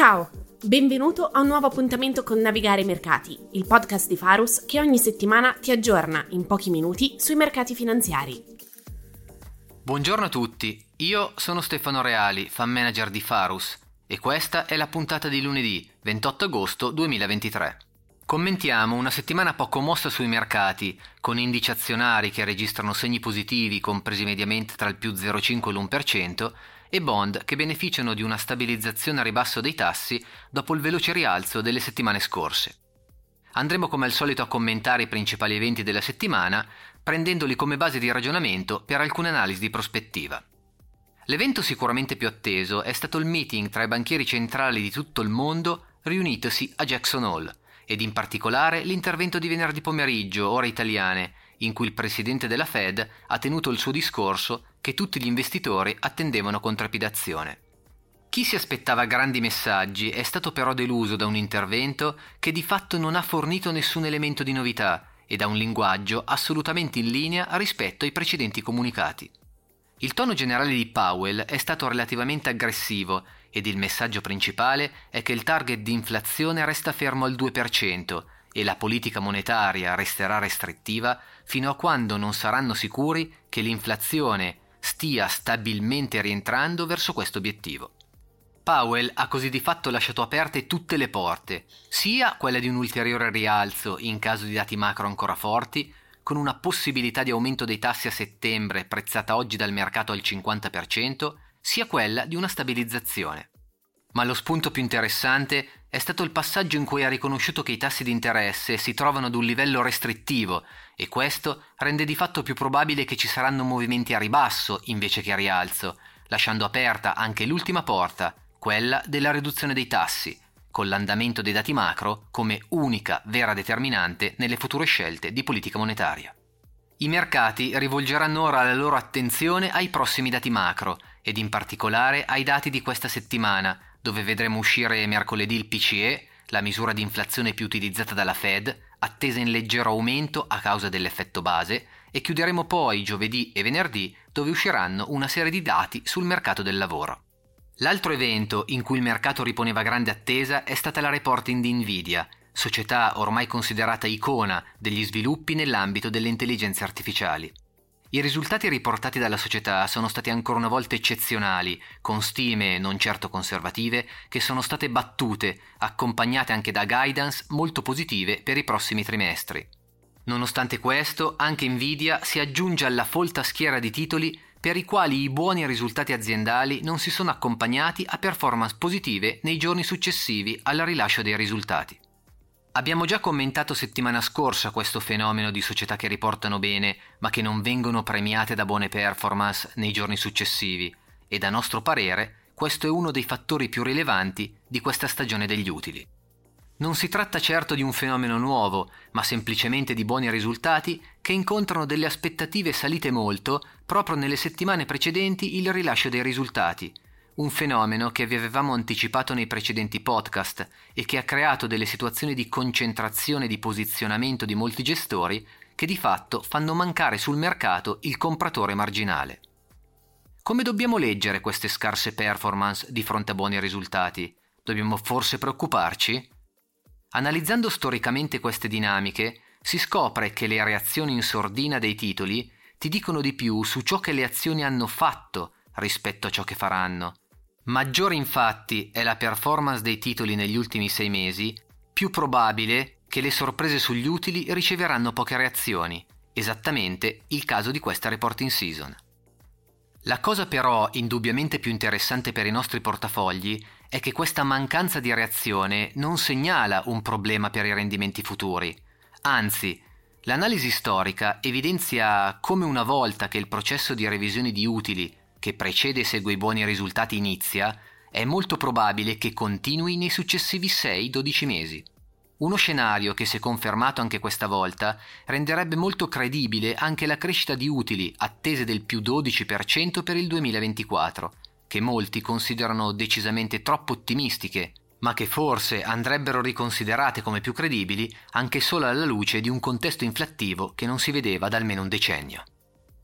Ciao, benvenuto a un nuovo appuntamento con Navigare i Mercati, il podcast di Farus che ogni settimana ti aggiorna in pochi minuti sui mercati finanziari. Buongiorno a tutti, io sono Stefano Reali, fan manager di Farus e questa è la puntata di lunedì 28 agosto 2023. Commentiamo una settimana poco mossa sui mercati, con indici azionari che registrano segni positivi compresi mediamente tra il più 0,5 e l'1%, e bond che beneficiano di una stabilizzazione a ribasso dei tassi dopo il veloce rialzo delle settimane scorse. Andremo come al solito a commentare i principali eventi della settimana, prendendoli come base di ragionamento per alcune analisi di prospettiva. L'evento sicuramente più atteso è stato il meeting tra i banchieri centrali di tutto il mondo riunitosi a Jackson Hole, ed in particolare l'intervento di venerdì pomeriggio, ore italiane, in cui il presidente della Fed ha tenuto il suo discorso che tutti gli investitori attendevano con trepidazione. Chi si aspettava grandi messaggi è stato però deluso da un intervento che di fatto non ha fornito nessun elemento di novità e da un linguaggio assolutamente in linea rispetto ai precedenti comunicati. Il tono generale di Powell è stato relativamente aggressivo ed il messaggio principale è che il target di inflazione resta fermo al 2% e la politica monetaria resterà restrittiva fino a quando non saranno sicuri che l'inflazione stia stabilmente rientrando verso questo obiettivo. Powell ha così di fatto lasciato aperte tutte le porte, sia quella di un ulteriore rialzo in caso di dati macro ancora forti, con una possibilità di aumento dei tassi a settembre prezzata oggi dal mercato al 50%, sia quella di una stabilizzazione. Ma lo spunto più interessante è stato il passaggio in cui ha riconosciuto che i tassi di interesse si trovano ad un livello restrittivo e questo rende di fatto più probabile che ci saranno movimenti a ribasso invece che a rialzo, lasciando aperta anche l'ultima porta, quella della riduzione dei tassi, con l'andamento dei dati macro come unica vera determinante nelle future scelte di politica monetaria. I mercati rivolgeranno ora la loro attenzione ai prossimi dati macro ed in particolare ai dati di questa settimana, dove vedremo uscire mercoledì il PCE, la misura di inflazione più utilizzata dalla Fed, attesa in leggero aumento a causa dell'effetto base, e chiuderemo poi giovedì e venerdì, dove usciranno una serie di dati sul mercato del lavoro. L'altro evento in cui il mercato riponeva grande attesa è stata la reporting di Nvidia, società ormai considerata icona degli sviluppi nell'ambito delle intelligenze artificiali. I risultati riportati dalla società sono stati ancora una volta eccezionali, con stime non certo conservative che sono state battute, accompagnate anche da guidance molto positive per i prossimi trimestri. Nonostante questo, anche Nvidia si aggiunge alla folta schiera di titoli per i quali i buoni risultati aziendali non si sono accompagnati a performance positive nei giorni successivi al rilascio dei risultati. Abbiamo già commentato settimana scorsa questo fenomeno di società che riportano bene, ma che non vengono premiate da buone performance nei giorni successivi, e a nostro parere questo è uno dei fattori più rilevanti di questa stagione degli utili. Non si tratta certo di un fenomeno nuovo, ma semplicemente di buoni risultati che incontrano delle aspettative salite molto proprio nelle settimane precedenti il rilascio dei risultati, un fenomeno che vi avevamo anticipato nei precedenti podcast e che ha creato delle situazioni di concentrazione di posizionamento di molti gestori che di fatto fanno mancare sul mercato il compratore marginale. Come dobbiamo leggere queste scarse performance di fronte a buoni risultati? Dobbiamo forse preoccuparci? Analizzando storicamente queste dinamiche, si scopre che le reazioni in sordina dei titoli ti dicono di più su ciò che le azioni hanno fatto rispetto a ciò che faranno Maggiore infatti è la performance dei titoli negli ultimi sei mesi, più probabile che le sorprese sugli utili riceveranno poche reazioni, esattamente il caso di questa reporting season. La cosa però indubbiamente più interessante per i nostri portafogli è che questa mancanza di reazione non segnala un problema per i rendimenti futuri, anzi l'analisi storica evidenzia come una volta che il processo di revisione di utili che precede e segue i buoni risultati inizia, è molto probabile che continui nei successivi 6-12 mesi. Uno scenario che, se confermato anche questa volta, renderebbe molto credibile anche la crescita di utili attese del più 12% per il 2024, che molti considerano decisamente troppo ottimistiche, ma che forse andrebbero riconsiderate come più credibili anche solo alla luce di un contesto inflattivo che non si vedeva da almeno un decennio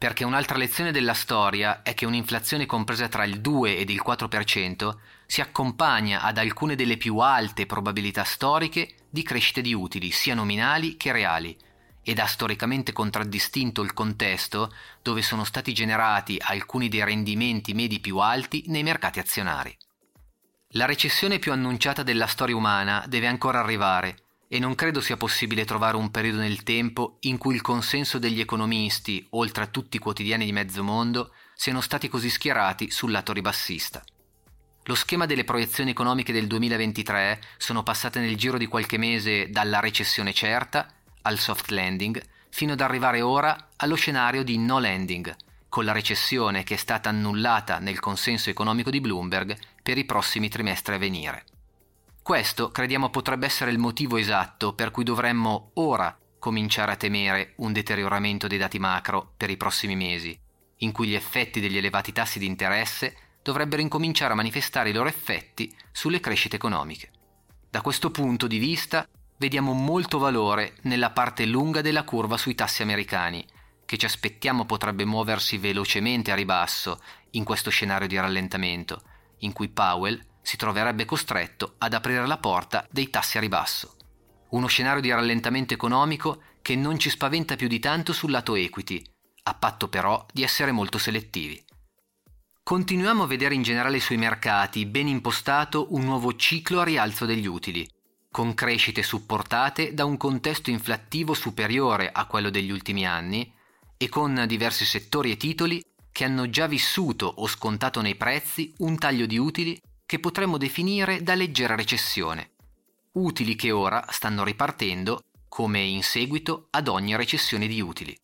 perché un'altra lezione della storia è che un'inflazione compresa tra il 2 ed il 4% si accompagna ad alcune delle più alte probabilità storiche di crescite di utili, sia nominali che reali, ed ha storicamente contraddistinto il contesto dove sono stati generati alcuni dei rendimenti medi più alti nei mercati azionari. La recessione più annunciata della storia umana deve ancora arrivare e non credo sia possibile trovare un periodo nel tempo in cui il consenso degli economisti, oltre a tutti i quotidiani di mezzo mondo, siano stati così schierati sul lato ribassista. Lo schema delle proiezioni economiche del 2023 sono passate nel giro di qualche mese dalla recessione certa al soft landing fino ad arrivare ora allo scenario di no landing, con la recessione che è stata annullata nel consenso economico di Bloomberg per i prossimi trimestri a venire. Questo crediamo potrebbe essere il motivo esatto per cui dovremmo ora cominciare a temere un deterioramento dei dati macro per i prossimi mesi, in cui gli effetti degli elevati tassi di interesse dovrebbero incominciare a manifestare i loro effetti sulle crescite economiche. Da questo punto di vista vediamo molto valore nella parte lunga della curva sui tassi americani, che ci aspettiamo potrebbe muoversi velocemente a ribasso in questo scenario di rallentamento, in cui Powell si troverebbe costretto ad aprire la porta dei tassi a ribasso. Uno scenario di rallentamento economico che non ci spaventa più di tanto sul lato equity, a patto però di essere molto selettivi. Continuiamo a vedere in generale sui mercati ben impostato un nuovo ciclo a rialzo degli utili, con crescite supportate da un contesto inflattivo superiore a quello degli ultimi anni e con diversi settori e titoli che hanno già vissuto o scontato nei prezzi un taglio di utili che potremmo definire da leggera recessione, utili che ora stanno ripartendo come in seguito ad ogni recessione di utili.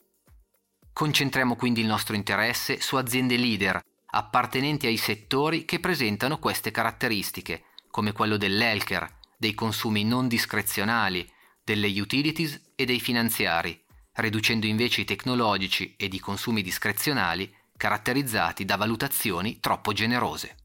Concentriamo quindi il nostro interesse su aziende leader appartenenti ai settori che presentano queste caratteristiche, come quello dell'healthcare, dei consumi non discrezionali, delle utilities e dei finanziari, riducendo invece i tecnologici ed i consumi discrezionali caratterizzati da valutazioni troppo generose.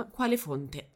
quale fonte.